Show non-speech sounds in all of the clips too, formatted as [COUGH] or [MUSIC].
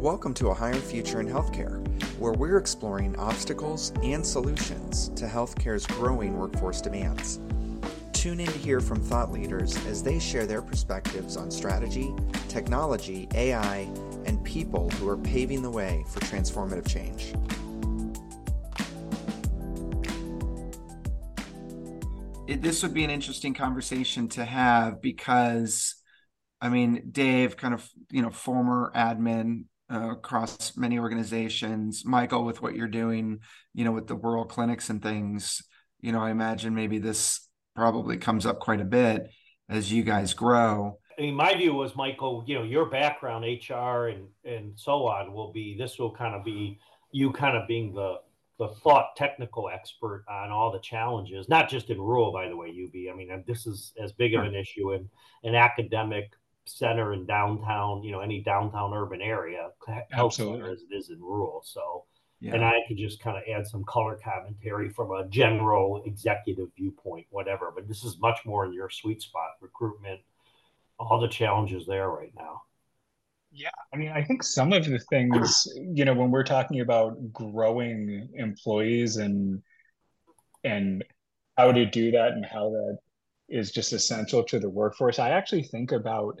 Welcome to A Higher Future in Healthcare, where we're exploring obstacles and solutions to healthcare's growing workforce demands. Tune in to hear from thought leaders as they share their perspectives on strategy, technology, AI, and people who are paving the way for transformative change. It, this would be an interesting conversation to have because I mean, Dave, kind of, you know, former admin, uh, across many organizations. Michael, with what you're doing, you know, with the rural clinics and things, you know, I imagine maybe this probably comes up quite a bit as you guys grow. I mean, my view was, Michael, you know, your background, HR and and so on, will be this will kind of be you kind of being the the thought technical expert on all the challenges, not just in rural, by the way, UB. I mean, this is as big of an issue in an academic center in downtown, you know, any downtown urban area, health center as it is in rural. So, yeah. and I could just kind of add some color commentary from a general executive viewpoint, whatever. But this is much more in your sweet spot, recruitment, all the challenges there right now. Yeah, I mean, I think some of the things, [CLEARS THROAT] you know, when we're talking about growing employees and and how to do that and how that is just essential to the workforce, I actually think about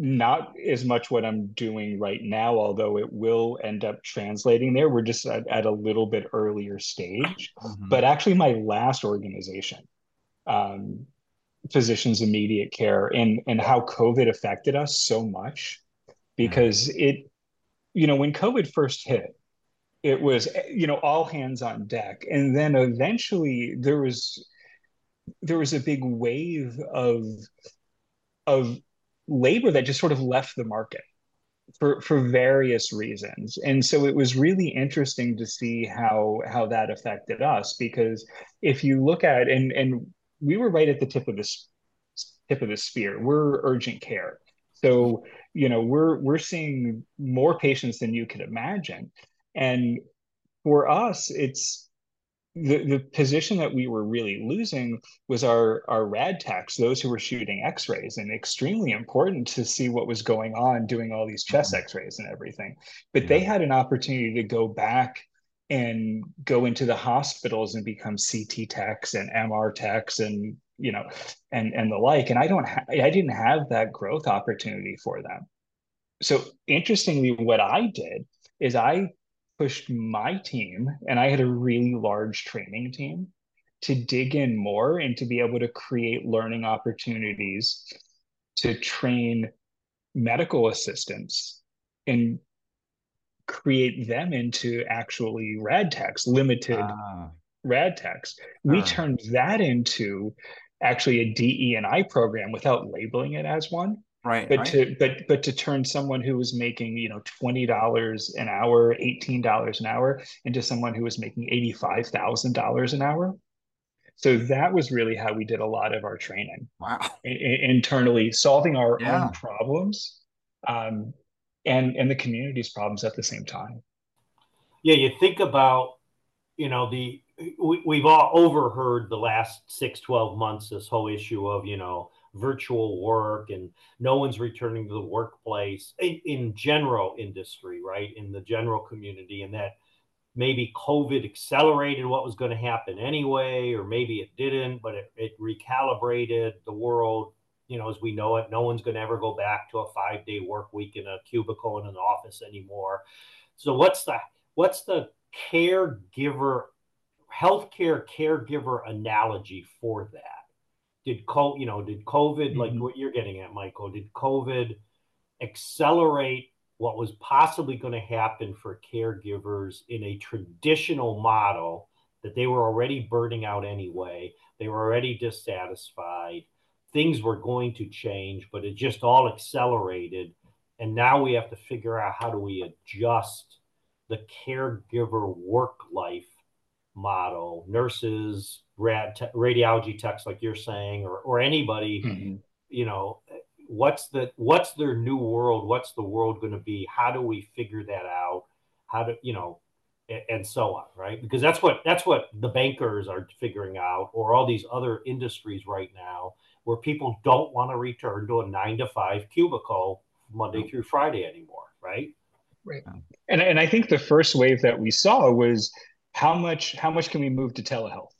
not as much what I'm doing right now, although it will end up translating there. We're just at, at a little bit earlier stage. Mm-hmm. But actually, my last organization, um, Physicians Immediate Care, and and how COVID affected us so much, because mm-hmm. it, you know, when COVID first hit, it was you know all hands on deck, and then eventually there was there was a big wave of of labor that just sort of left the market for for various reasons. And so it was really interesting to see how how that affected us because if you look at and and we were right at the tip of this tip of the spear. We're urgent care. So you know we're we're seeing more patients than you could imagine. And for us it's the, the position that we were really losing was our our rad techs, those who were shooting X-rays, and extremely important to see what was going on, doing all these chest mm-hmm. X-rays and everything. But yeah. they had an opportunity to go back and go into the hospitals and become CT techs and MR techs and you know and and the like. And I don't ha- I didn't have that growth opportunity for them. So interestingly, what I did is I pushed my team, and I had a really large training team, to dig in more and to be able to create learning opportunities to train medical assistants and create them into actually rad techs, limited ah. rad techs. We ah. turned that into actually a DE and I program without labeling it as one right but right. to but but to turn someone who was making you know $20 an hour $18 an hour into someone who was making $85000 an hour so that was really how we did a lot of our training wow internally solving our yeah. own problems um, and and the community's problems at the same time yeah you think about you know the we, we've all overheard the last six 12 months this whole issue of you know virtual work and no one's returning to the workplace in, in general industry, right? In the general community, and that maybe COVID accelerated what was going to happen anyway, or maybe it didn't, but it, it recalibrated the world, you know, as we know it. No one's going to ever go back to a five day work week in a cubicle in an office anymore. So what's the what's the caregiver healthcare caregiver analogy for that? Did co you know did covid mm-hmm. like what you're getting at michael did covid accelerate what was possibly going to happen for caregivers in a traditional model that they were already burning out anyway they were already dissatisfied things were going to change but it just all accelerated and now we have to figure out how do we adjust the caregiver work life model nurses rad te- radiology techs like you're saying or or anybody mm-hmm. you know what's the what's their new world what's the world going to be how do we figure that out how do you know and, and so on right because that's what that's what the bankers are figuring out or all these other industries right now where people don't want to return to a 9 to 5 cubicle monday through friday anymore right? Right. And and I think the first wave that we saw was how much how much can we move to telehealth?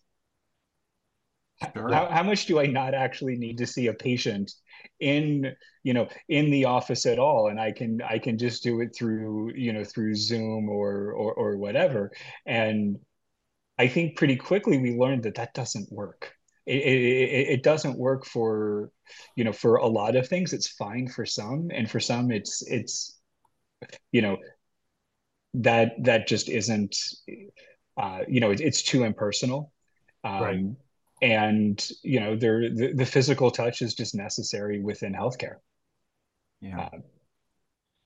Sure. How, how much do I not actually need to see a patient in you know in the office at all? And i can i can just do it through you know through zoom or or, or whatever. And i think pretty quickly we learned that that doesn't work. It, it, it doesn't work for you know for a lot of things. It's fine for some. And for some it's it's you know that that just isn't uh you know it, it's too impersonal. Um right and you know there the, the physical touch is just necessary within healthcare. Yeah. Uh,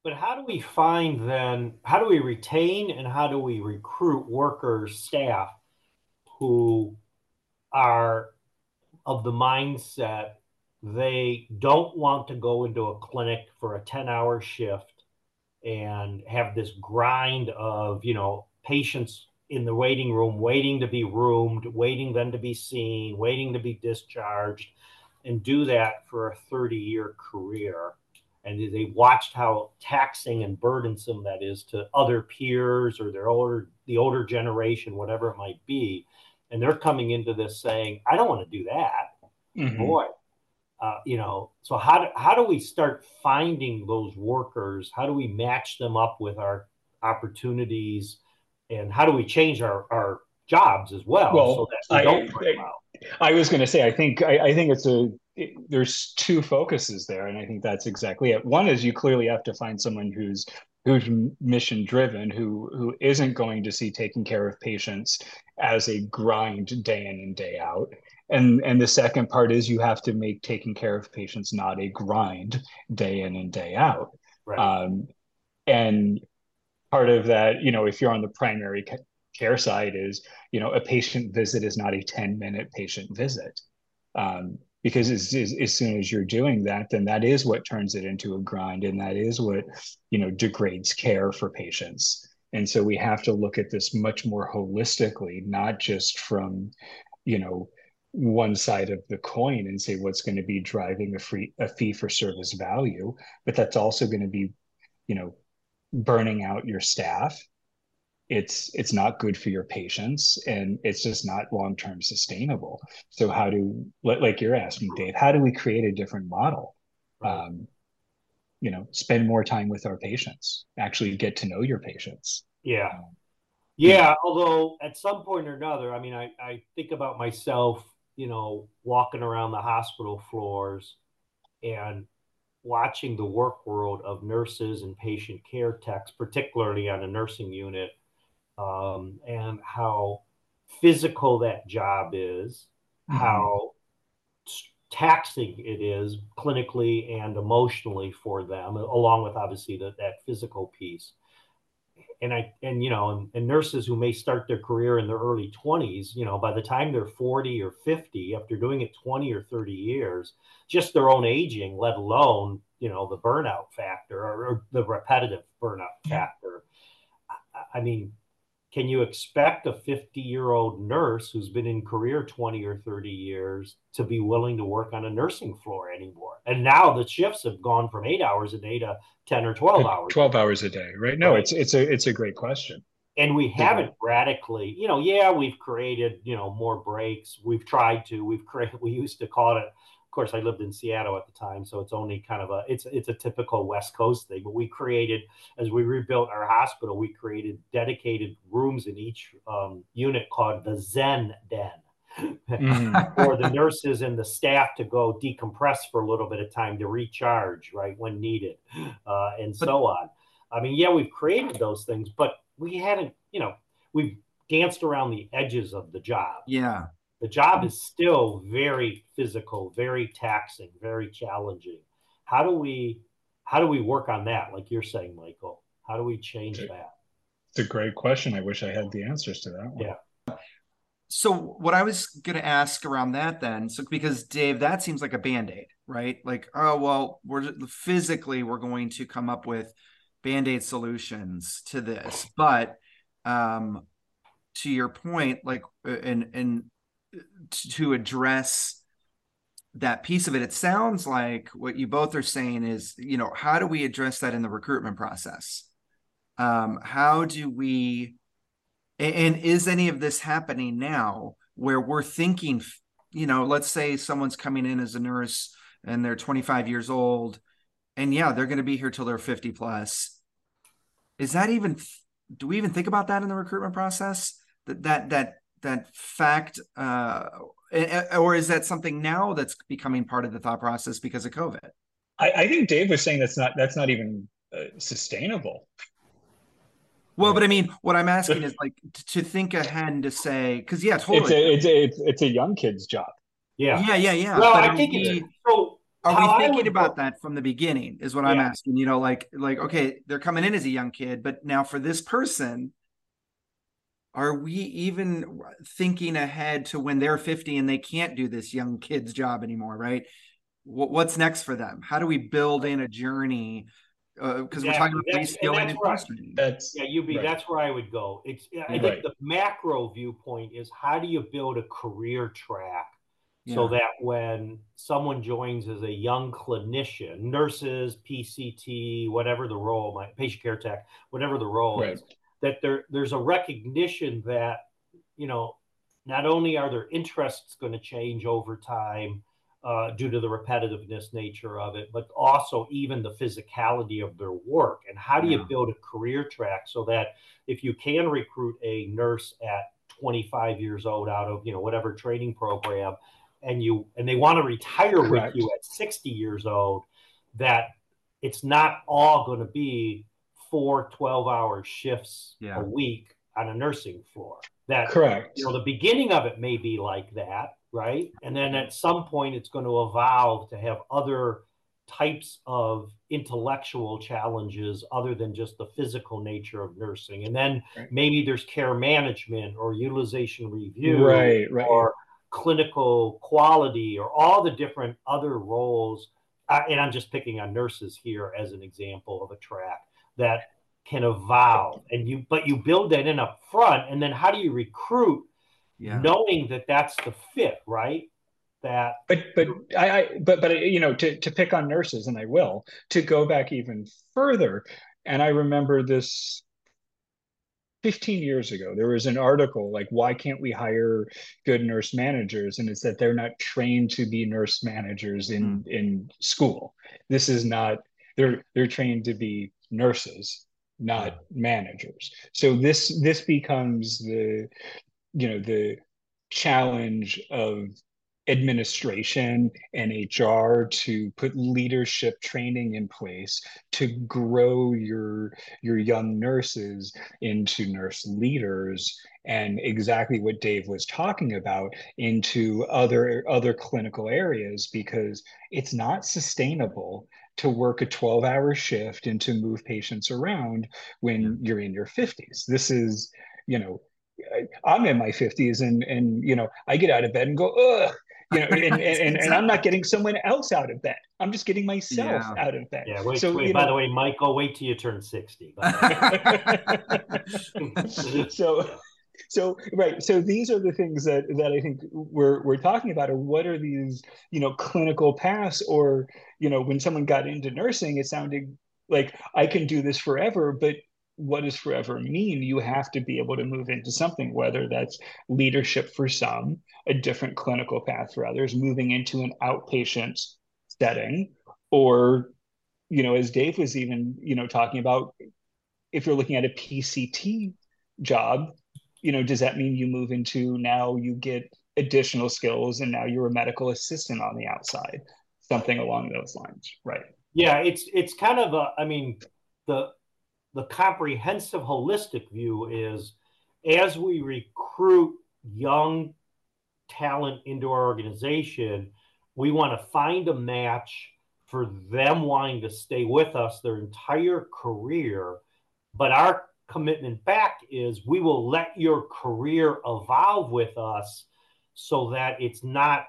but how do we find then how do we retain and how do we recruit workers staff who are of the mindset they don't want to go into a clinic for a 10 hour shift and have this grind of you know patients in the waiting room, waiting to be roomed, waiting then to be seen, waiting to be discharged, and do that for a 30 year career. And they watched how taxing and burdensome that is to other peers or their older, the older generation, whatever it might be. And they're coming into this saying, I don't want to do that. Mm-hmm. Boy, uh, you know, so how do, how do we start finding those workers? How do we match them up with our opportunities? And how do we change our, our jobs as well, well so that we I, don't I, I was going to say, I think I, I think it's a it, there's two focuses there, and I think that's exactly it. One is you clearly have to find someone who's who's mission driven, who who isn't going to see taking care of patients as a grind day in and day out. And and the second part is you have to make taking care of patients not a grind day in and day out. Right. Um, and part of that, you know, if you're on the primary care side, is you know a patient visit is not a 10 minute patient visit. Um, because as, as, as, soon as you're doing that then that is what turns it into a grind and that is what you know degrades care for patients and so we have to look at this much more holistically not just from you know one side of the coin and say what's going to be driving a free a fee for service value but that's also going to be you know burning out your staff it's it's not good for your patients and it's just not long term sustainable. So how do like you're asking dave how do we create a different model? Um, you know spend more time with our patients actually get to know your patients. Yeah. Um, yeah, yeah. although at some point or another i mean I, I think about myself you know walking around the hospital floors and watching the work world of nurses and patient care techs, particularly on a nursing unit, um, and how physical that job is, mm-hmm. how taxing it is clinically and emotionally for them, along with obviously the, that physical piece and I and you know and, and, nurses who may start their career in their early 20s, you know, by the time they're 40 or 50, after doing it 20 or 30 years, just their own aging, let alone you know the burnout factor or, or the repetitive burnout factor. I, I mean, can you expect a 50 year old nurse who's been in career 20 or 30 years to be willing to work on a nursing floor anymore and now the shifts have gone from eight hours a day to 10 or 12 hours 12 hours a day right no right. it's it's a it's a great question and we haven't yeah. radically you know yeah we've created you know more breaks we've tried to we've created [LAUGHS] we used to call it course, I lived in Seattle at the time, so it's only kind of a it's it's a typical West Coast thing. But we created as we rebuilt our hospital, we created dedicated rooms in each um, unit called the Zen Den. mm. [LAUGHS] for the nurses and the staff to go decompress for a little bit of time to recharge, right, when needed, uh, and so on. I mean, yeah, we've created those things, but we hadn't, you know, we've danced around the edges of the job. Yeah the job is still very physical, very taxing, very challenging. How do we how do we work on that? Like you're saying, Michael, how do we change that? It's a great question. I wish I had the answers to that one. Yeah. So what I was going to ask around that then, so because Dave, that seems like a band-aid, right? Like, oh well, we're physically we're going to come up with band-aid solutions to this, but um, to your point, like, and and to address that piece of it. It sounds like what you both are saying is, you know, how do we address that in the recruitment process? Um, how do we, and is any of this happening now where we're thinking, you know, let's say someone's coming in as a nurse and they're 25 years old, and yeah, they're going to be here till they're 50 plus. Is that even, do we even think about that in the recruitment process? That, that, that, that fact, uh, or is that something now that's becoming part of the thought process because of COVID? I, I think Dave was saying that's not that's not even uh, sustainable. Well, but I mean, what I'm asking is like to think ahead and to say, because yeah, totally, it's a, it's a it's, it's a young kid's job. Yeah, yeah, yeah, yeah. Well, but I think we, so. Are we thinking about go, that from the beginning? Is what yeah. I'm asking. You know, like like okay, they're coming in as a young kid, but now for this person, are we even thinking ahead to when they're 50 and they can't do this young kid's job anymore right what's next for them how do we build in a journey because uh, exactly. we're talking about reskilling and cross That's yeah, you be right. that's where I would go. It's I right. think the macro viewpoint is how do you build a career track yeah. so that when someone joins as a young clinician, nurses, PCT, whatever the role, my patient care tech, whatever the role right. is, that there there's a recognition that you know not only are their interests going to change over time uh, due to the repetitiveness nature of it, but also even the physicality of their work. And how do you build a career track so that if you can recruit a nurse at 25 years old out of you know whatever training program, and you and they want to retire Correct. with you at 60 years old, that it's not all going to be four 12 hour shifts yeah. a week on a nursing floor. That correct. You know, the beginning of it may be like that, right? And then at some point it's going to evolve to have other types of intellectual challenges other than just the physical nature of nursing. And then right. maybe there's care management or utilization review right, right. or clinical quality or all the different other roles. Uh, and I'm just picking on nurses here as an example of a track that can evolve and you but you build that in up front and then how do you recruit yeah. knowing that that's the fit right that but but I, I but but you know to to pick on nurses and I will to go back even further and I remember this 15 years ago there was an article like why can't we hire good nurse managers and it's that they're not trained to be nurse managers in mm. in school this is not they're they're trained to be nurses not managers. So this this becomes the you know the challenge of administration and HR to put leadership training in place to grow your your young nurses into nurse leaders and exactly what Dave was talking about into other other clinical areas because it's not sustainable to work a 12 hour shift and to move patients around when you're in your 50s. This is, you know, I'm in my 50s and and you know, I get out of bed and go, ugh, you know, and, and, and, and, I'm not [LAUGHS] getting someone else out of bed. I'm just getting myself yeah. out of bed. Yeah, wait, so, wait, by know, the way, Michael, wait till you turn 60. [LAUGHS] [LAUGHS] so so right so these are the things that that i think we're we're talking about or what are these you know clinical paths or you know when someone got into nursing it sounded like i can do this forever but what does forever mean? You have to be able to move into something whether that's leadership for some a different clinical path for others moving into an outpatient setting or you know as dave was even you know talking about if you're looking at a pct job you know, does that mean you move into now you get additional skills and now you're a medical assistant on the outside, something along those lines, right? Yeah, it's it's kind of a. I mean, the the comprehensive holistic view is as we recruit young talent into our organization, we want to find a match for them wanting to stay with us their entire career. But our commitment back is we will let your career evolve with us so that it's not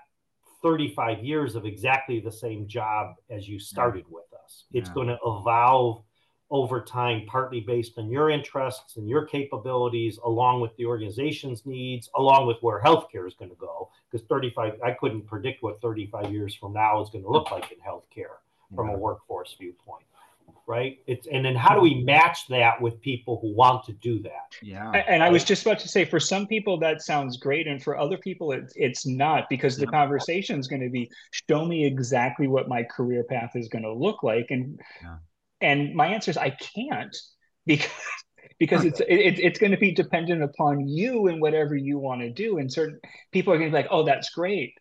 35 years of exactly the same job as you started with us. It's yeah. going to evolve over time, partly based on your interests and your capabilities, along with the organization's needs, along with where healthcare is going to go. Because 35, I couldn't predict what 35 years from now is going to look mm. like in healthcare from a workforce viewpoint right? It's and then how do we mm-hmm. match that with people who want to do that? Yeah. And i was just about to say for some people that sounds great and for other people it, it's not because the conversation is going to be show me exactly what my career path is going to look like and yeah. and my answer is i can't [LAUGHS] because because it's it, it's going to be dependent upon you and whatever you want to do and certain people are going to be like oh that's great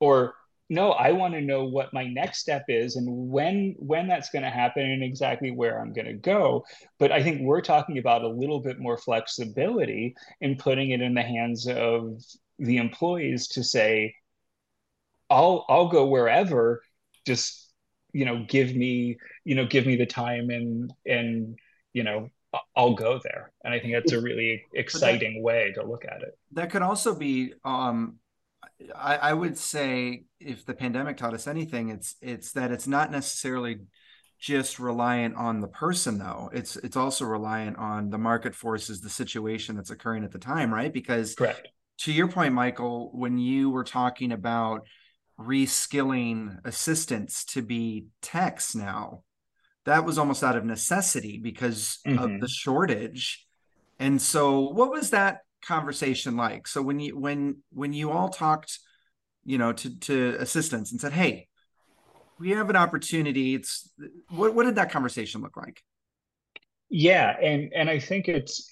or no i want to know what my next step is and when when that's going to happen and exactly where i'm going to go but i think we're talking about a little bit more flexibility in putting it in the hands of the employees to say i'll i'll go wherever just you know give me you know give me the time and and you know I'll go there. And I think that's a really exciting that, way to look at it. That could also be um I, I would say if the pandemic taught us anything, it's it's that it's not necessarily just reliant on the person though. It's it's also reliant on the market forces the situation that's occurring at the time right? Because correct. to your point michael when you were talking about reskilling assistants to be techs now that was almost out of necessity because mm-hmm. of the shortage. And so what was that conversation like? So when you when when you all talked, you know, to to assistants and said, "Hey, we have an opportunity." It's what what did that conversation look like? Yeah, and and I think it's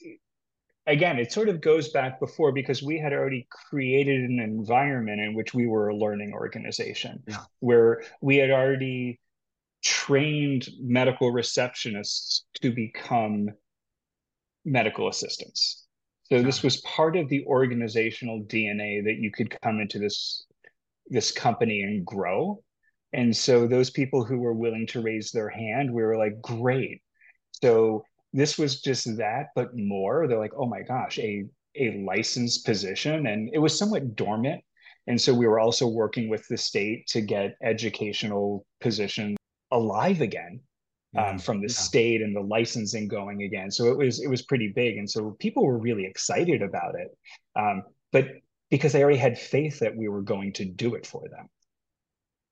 again, it sort of goes back before because we had already created an environment in which we were a learning organization, yeah. where we had already trained medical receptionists to become medical assistants so this was part of the organizational DNA that you could come into this this company and grow. And so those people who were willing to raise their hand, we were like, great. So this was just that, but more. They're like, oh my gosh, a a licensed position, and it was somewhat dormant. And so we were also working with the state to get educational positions alive again um, from the yeah. state and the licensing going again. So it was it was pretty big, and so people were really excited about it. Um, but because they already had faith that we were going to do it for them,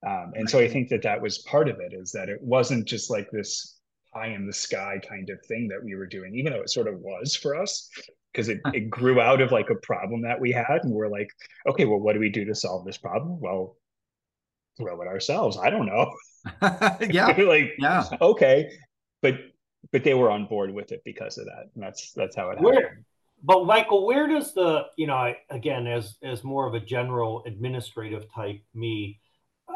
um, and so I think that that was part of it is that it wasn't just like this high in the sky kind of thing that we were doing, even though it sort of was for us because it, it grew out of like a problem that we had and we're like okay well what do we do to solve this problem well grow it ourselves i don't know [LAUGHS] [LAUGHS] yeah. [LAUGHS] like, yeah. Okay. But but they were on board with it because of that. And that's that's how it happened. Where, but Michael, where does the you know I, again as as more of a general administrative type me, uh,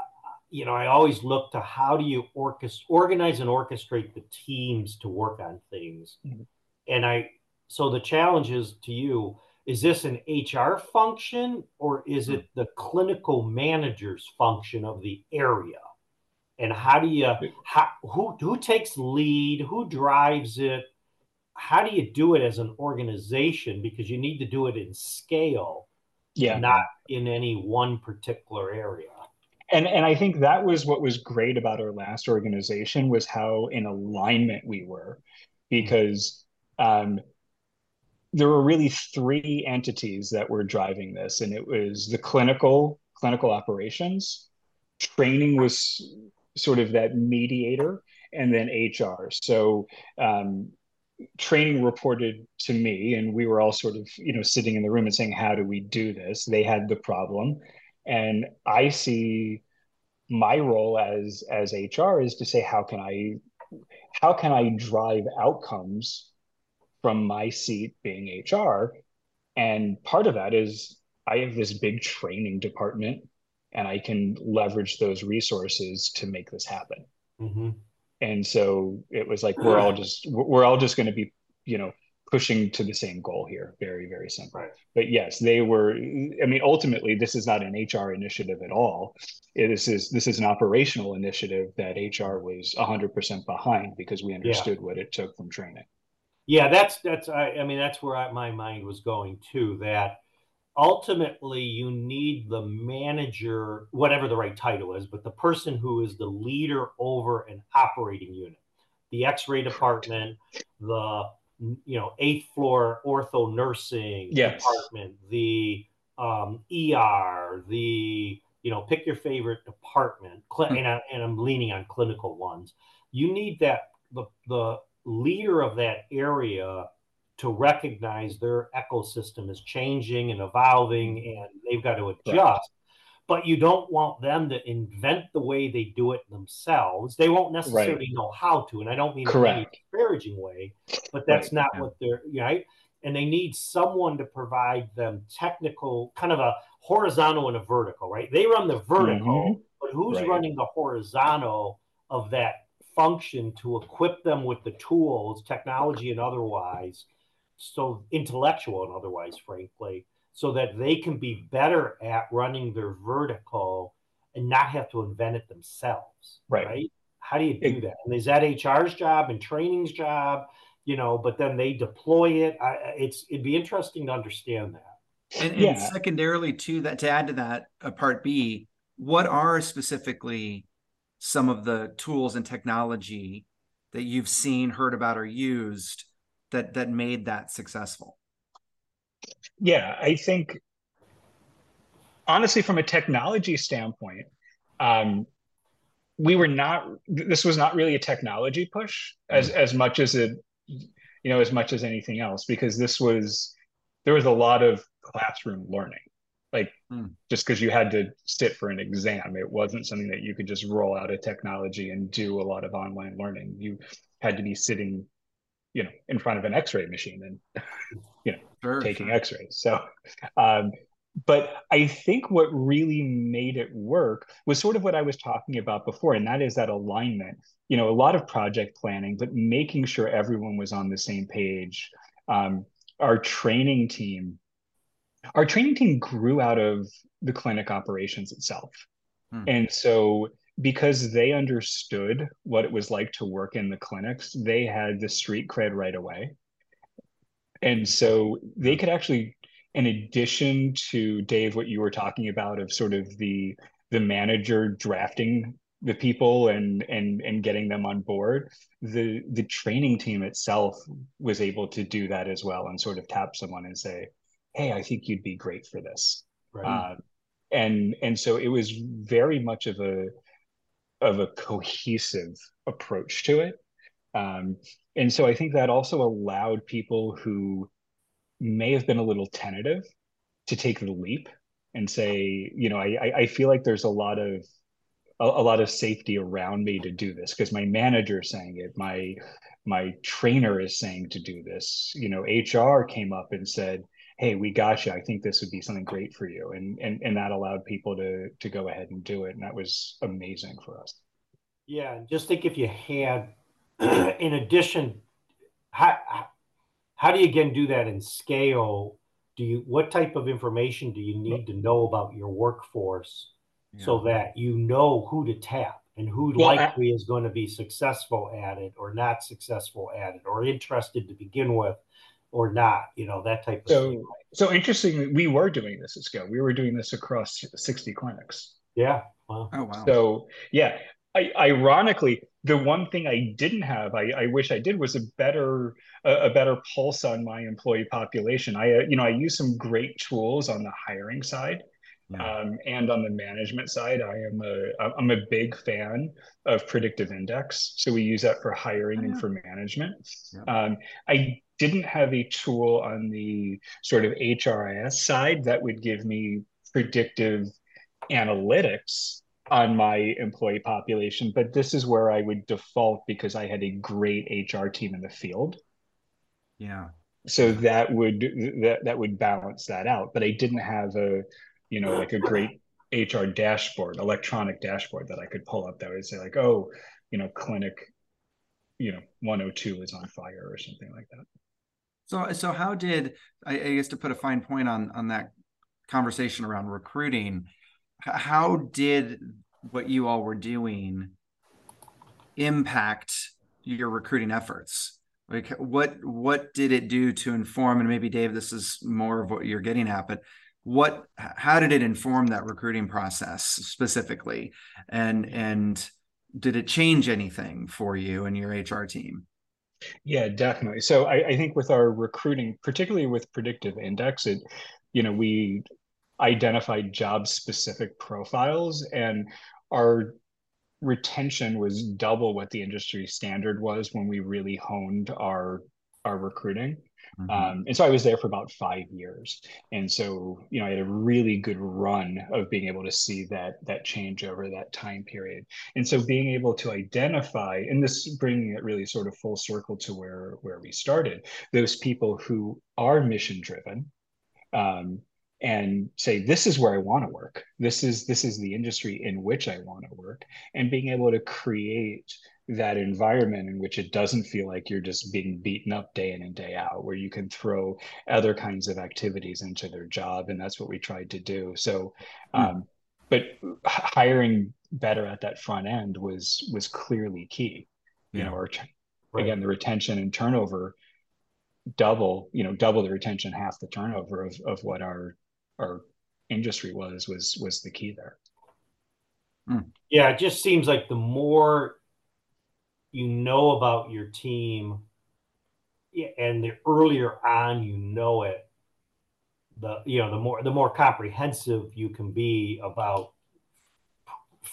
you know I always look to how do you orchest organize and orchestrate the teams to work on things, mm-hmm. and I so the challenge is to you is this an HR function or is it the clinical manager's function of the area? and how do you how, who who takes lead? Who drives it? How do you do it as an organization? Because you need to do it in scale yeah. not in any one particular area. And and i think that was what was great about our last organization was how in alignment we were. Because um, there were really three entities that were driving this and it was the clinical clinical operations training was sort of that mediator and then HR. So um, training reported to me, and we were all sort of you know sitting in the room and saying, "How do we do this?" They had the problem, and I see my role as as HR is to say, "How can I how can I drive outcomes from my seat being HR?" And part of that is I have this big training department and I can leverage those resources to make this happen. Mm-hmm. And so it was like we're all just we're all just going to be you know pushing to the same goal here. Very very simple. Right. But yes, they were. I mean, ultimately, this is not an HR initiative at all. This is this is an operational initiative that HR was 100% behind because we understood yeah. what it took from training. Yeah, that's that's I, I mean that's where I, my mind was going too. That ultimately you need the manager whatever the right title is but the person who is the leader over an operating unit the X-ray department, the you know eighth floor ortho nursing yes. department, the um, ER, the you know pick your favorite department, Cl- and, I, and I'm leaning on clinical ones. You need that the the leader of that area to recognize their ecosystem is changing and evolving, and they've got to adjust. Right but you don't want them to invent the way they do it themselves. They won't necessarily right. know how to, and I don't mean Correct. in any disparaging way, but that's right. not yeah. what they're right. And they need someone to provide them technical, kind of a horizontal and a vertical, right? They run the vertical, mm-hmm. but who's running the horizontal of that function to equip them with the tools, technology and otherwise, so intellectual and otherwise, frankly, so that they can be better at running their vertical and not have to invent it themselves. Right. right? How do you do it, that? And is that HR's job and training's job? You know, but then they deploy it. I, it's it'd be interesting to understand that. And, yeah. secondarily to that, to add to that, uh, part B, what are specifically some of the tools and technology that you've seen, heard about, or used that that made that successful? Yeah, I think honestly, from a technology standpoint, um, we were not. This was not really a technology push as as much as it, you know, as much as anything else, because this was there was a lot of classroom learning. Like mm. just because you had to sit for an exam, it wasn't something that you could just roll out a technology and do a lot of online learning. You had to be sitting you know in front of an x-ray machine and you know sure, taking sure. x-rays so um, but i think what really made it work was sort of what i was talking about before and that is that alignment you know a lot of project planning but making sure everyone was on the same page um, our training team our training team grew out of the clinic operations itself hmm. and so because they understood what it was like to work in the clinics, they had the street cred right away. And so they could actually, in addition to Dave, what you were talking about of sort of the the manager drafting the people and and and getting them on board, the the training team itself was able to do that as well and sort of tap someone and say, "Hey, I think you'd be great for this." Right. Uh, and and so it was very much of a of a cohesive approach to it. Um, and so I think that also allowed people who may have been a little tentative to take the leap and say, you know, I, I feel like there's a lot of a, a lot of safety around me to do this because my manager is saying it, my my trainer is saying to do this. You know, HR came up and said, hey we got you. I think this would be something great for you. And and and that allowed people to to go ahead and do it. And that was amazing for us. Yeah. Just think if you had [CLEARS THROAT] in addition how how do you again do that in scale? Do you what type of information do you need to know about your workforce yeah. so that you know who to tap and who well, likely I, is going to be successful at it or not successful at it or interested to begin with or not, you know, that type of so, thing. So interestingly, we were doing this at scale. We were doing this across 60 clinics. Yeah. Wow. Oh, wow. So, yeah, I, ironically, the one thing I didn't have, I, I wish I did, was a better a, a, better pulse on my employee population. I, uh, you know, I use some great tools on the hiring side, yeah. Um, and on the management side. I am a I'm a big fan of predictive index, so we use that for hiring and for management. Yeah. Um, I didn't have a tool on the sort of HRIS side that would give me predictive analytics on my employee population, but this is where I would default because I had a great HR team in the field. Yeah. So that would that that would balance that out, but I didn't have a you know like a great HR dashboard, electronic dashboard that I could pull up that would say like, oh, you know, clinic, you know, 102 is on fire or something like that. So, so how did I, I guess to put a fine point on on that conversation around recruiting? How did what you all were doing impact your recruiting efforts? Like, what what did it do to inform? And maybe Dave, this is more of what you're getting at, but what how did it inform that recruiting process specifically? And and did it change anything for you and your hr team? Yeah definitely. So I, I think with our recruiting particularly with predictive index it you know we identified job specific profiles and our retention was double what the industry standard was when we really honed our our recruiting Mm-hmm. Um, and so I was there for about five years. And so, you know, I had a really good run of being able to see that that change over that time period. And so being able to identify, and this bringing it really sort of full circle to where where we started, those people who are mission driven, um, and say this is where i want to work this is this is the industry in which i want to work and being able to create that environment in which it doesn't feel like you're just being beaten up day in and day out, where you can throw other kinds of activities into their job. And that's what we tried to do. So, hmm. um, but hiring better at that front end was was clearly key. You know, or right. again, the retention and turnover double, you know, double the retention, half the turnover of of what our our industry was was was the key there. Hmm. Yeah, it just seems like the more you know about your team and the earlier on you know it the you know the more the more comprehensive you can be about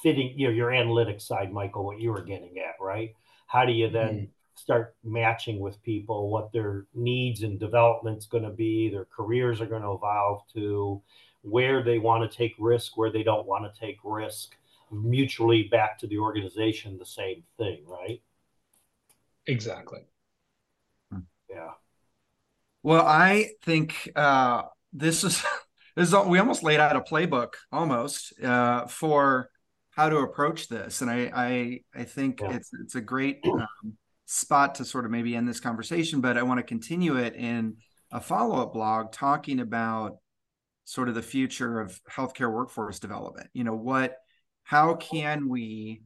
fitting you know your analytics side michael what you were getting at right how do you then mm-hmm. start matching with people what their needs and development's going to be their careers are going to evolve to where they want to take risk where they don't want to take risk mutually back to the organization the same thing right Exactly. Yeah. Well, I think uh, this is [LAUGHS] this is we almost laid out a playbook almost uh, for how to approach this, and I I I think yeah. it's it's a great um, spot to sort of maybe end this conversation, but I want to continue it in a follow up blog talking about sort of the future of healthcare workforce development. You know what? How can we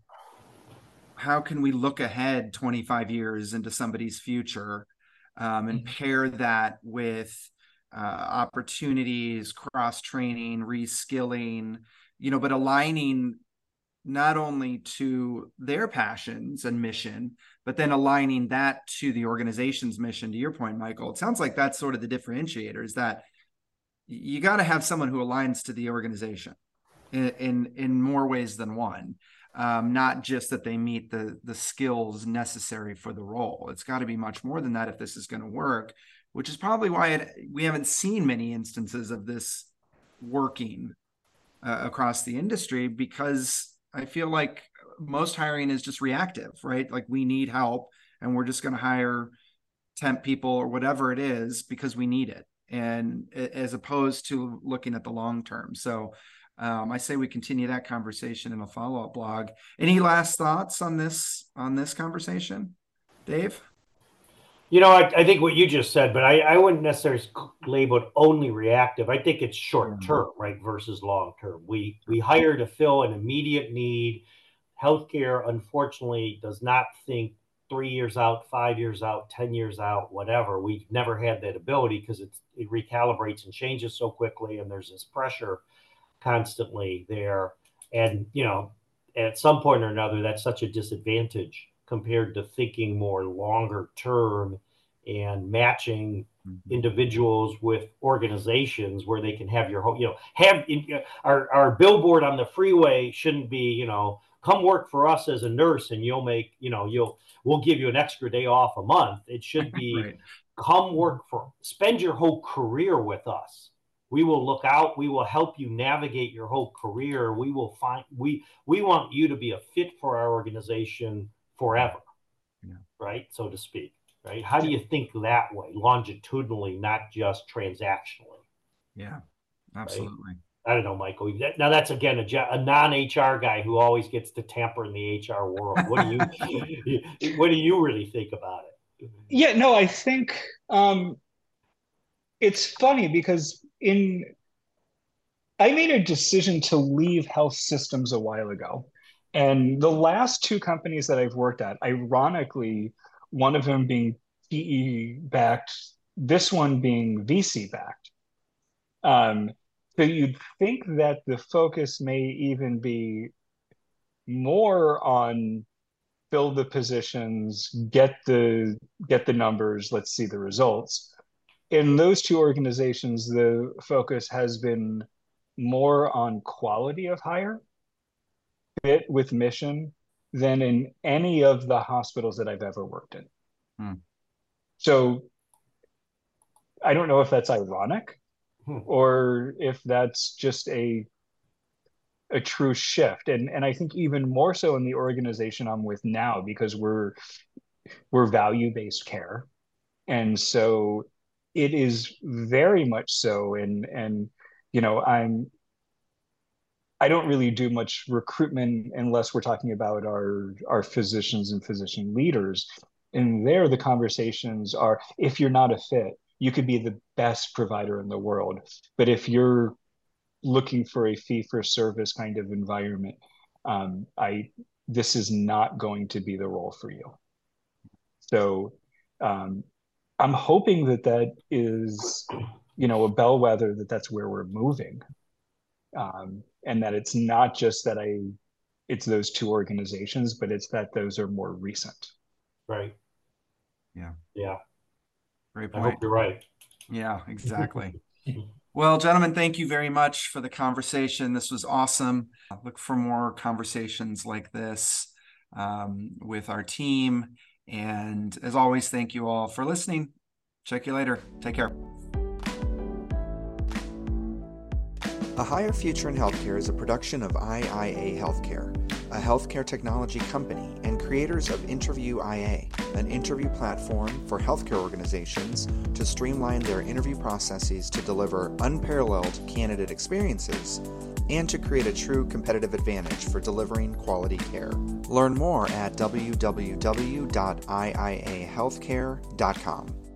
how can we look ahead 25 years into somebody's future um, and mm-hmm. pair that with uh, opportunities cross training reskilling you know but aligning not only to their passions and mission but then aligning that to the organization's mission to your point michael it sounds like that's sort of the differentiator is that you got to have someone who aligns to the organization in, in more ways than one um, not just that they meet the the skills necessary for the role. It's got to be much more than that if this is going to work, which is probably why it, we haven't seen many instances of this working uh, across the industry because I feel like most hiring is just reactive, right? Like we need help and we're just going to hire temp people or whatever it is because we need it and as opposed to looking at the long term. So um, I say we continue that conversation in a follow up blog. Any last thoughts on this on this conversation, Dave? You know, I, I think what you just said, but I, I wouldn't necessarily label it only reactive. I think it's short term, mm-hmm. right, versus long term. We we hire to fill an immediate need. Healthcare, unfortunately, does not think three years out, five years out, ten years out, whatever. We've never had that ability because it recalibrates and changes so quickly, and there's this pressure constantly there. And, you know, at some point or another, that's such a disadvantage compared to thinking more longer term and matching mm-hmm. individuals with organizations where they can have your whole, you know, have our, our billboard on the freeway shouldn't be, you know, come work for us as a nurse and you'll make, you know, you'll, we'll give you an extra day off a month. It should be [LAUGHS] right. come work for, spend your whole career with us we will look out we will help you navigate your whole career we will find we we want you to be a fit for our organization forever yeah. right so to speak right how do you think that way longitudinally not just transactionally yeah absolutely right? I don't know, Michael. Now that's again a, a, non-HR guy who always gets to tamper in the HR world. What do you, [LAUGHS] what do you really think about it? Yeah, no, I think um, it's funny because in I made a decision to leave health systems a while ago. And the last two companies that I've worked at, ironically, one of them being PE backed, this one being VC backed. Um, so you'd think that the focus may even be more on fill the positions, get the get the numbers, let's see the results. In those two organizations, the focus has been more on quality of hire, fit with mission, than in any of the hospitals that I've ever worked in. Hmm. So I don't know if that's ironic hmm. or if that's just a a true shift and and i think even more so in the organization i'm with now because we're we're value based care and so it is very much so. And and you know i'm i don't really do much recruitment unless we're talking about our our physicians and physician leaders. And there the conversations are if you're not a fit you could be the best provider in the world. But if you're looking for a fee for service kind of environment, um, I this is not going to be the role for you. So um, I'm hoping that that is, you know, a bellwether that that's where we're moving, um, and that it's not just that I, it's those two organizations, but it's that those are more recent. Right. Yeah. Yeah. Great point. I hope you're right. Yeah, [LAUGHS] exactly. [LAUGHS] Well, gentlemen, thank you very much for the conversation. This was awesome. look for more conversations like this um, with our team. And as always, thank you all for listening. Check you later. Take care. A Higher Future in Healthcare is a production of IIA Healthcare, a healthcare technology company and creators of Interview IA, an interview platform for healthcare organizations to streamline their interview processes to deliver unparalleled candidate experiences and to create a true competitive advantage for delivering quality care. Learn more at www.iiahealthcare.com.